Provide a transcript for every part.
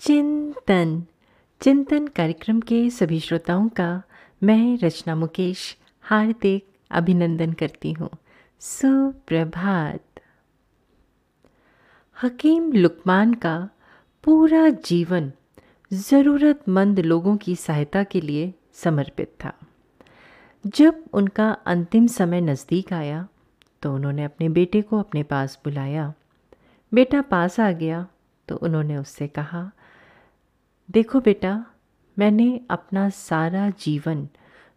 चिंतन। चिंतन कार्यक्रम के सभी श्रोताओं का मैं रचना मुकेश हार्दिक अभिनंदन करती हूँ। सुप्रभात। हकीम लुकमान का पूरा जीवन ज़रूरतमंद लोगों की सहायता के लिए समर्पित था। जब उनका अंतिम समय नज़दीक आया तो उन्होंने अपने बेटे को अपने पास बुलाया। बेटा पास आ गया तो उन्होंने उससे कहा देखो बेटा, मैंने अपना सारा जीवन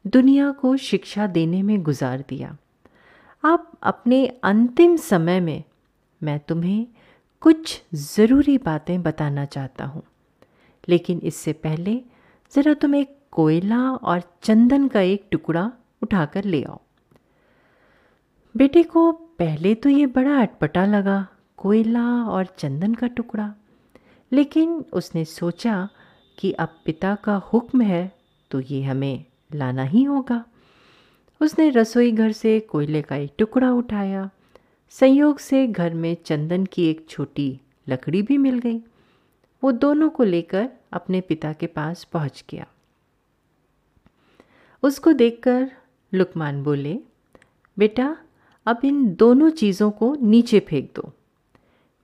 दुनिया को शिक्षा देने में गुजार दिया। अब अपने अंतिम समय में मैं तुम्हें कुछ ज़रूरी बातें बताना चाहता हूँ। लेकिन इससे पहले ज़रा तुम एक कोयला और चंदन का एक टुकड़ा उठाकर ले आओ। बेटे को पहले तो ये बड़ा अटपटा लगा, कोयला और चंदन का टुकड़ा। लेकिन उसने सोचा कि अब पिता का हुक्म है तो ये हमें लाना ही होगा। उसने रसोई घर से कोयले का एक टुकड़ा उठाया। संयोग से घर में चंदन की एक छोटी लकड़ी भी मिल गई। वो दोनों को लेकर अपने पिता के पास पहुँच गया। उसको देखकर लुकमान बोले, बेटा, अब इन दोनों चीज़ों को नीचे फेंक दो।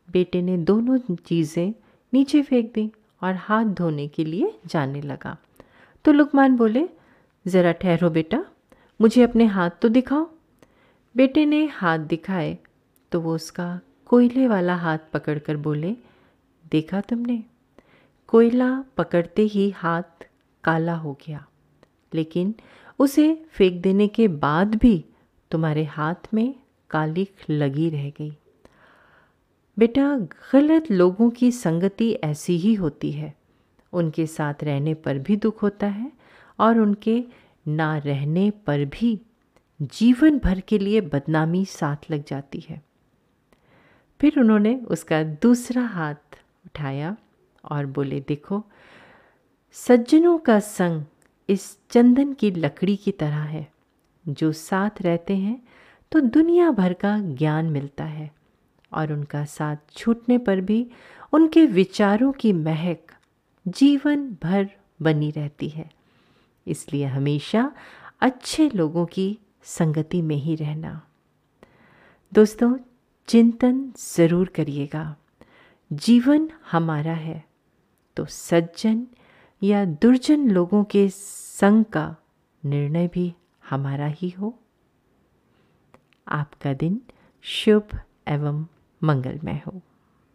बेटे ने दोनों चीज़ें नीचे फेंक दी। और हाथ धोने के लिए जाने लगा। तो लुकमान बोले, ज़रा ठहरो बेटा, मुझे अपने हाथ तो दिखाओ। बेटे ने हाथ दिखाए तो वो उसका कोयले वाला हाथ पकड़कर बोले, देखा तुमने, कोयला पकड़ते ही हाथ काला हो गया, लेकिन उसे फेंक देने के बाद भी तुम्हारे हाथ में कालिख लगी रह गई। बेटा, गलत लोगों की संगति ऐसी ही होती है। उनके साथ रहने पर भी दुख होता है और उनके ना रहने पर भी जीवन भर के लिए बदनामी साथ लग जाती है। फिर उन्होंने उसका दूसरा हाथ उठाया और बोले, देखो, सज्जनों का संग इस चंदन की लकड़ी की तरह है। जो साथ रहते हैं तो दुनिया भर का ज्ञान मिलता है। और उनका साथ छूटने पर भी उनके विचारों की महक जीवन भर बनी रहती है। इसलिए हमेशा अच्छे लोगों की संगति में ही रहना। दोस्तों, चिंतन ज़रूर करिएगा। जीवन हमारा है तो सज्जन या दुर्जन लोगों के संग का निर्णय भी हमारा ही हो। आपका दिन शुभ एवं मंगलमय हो।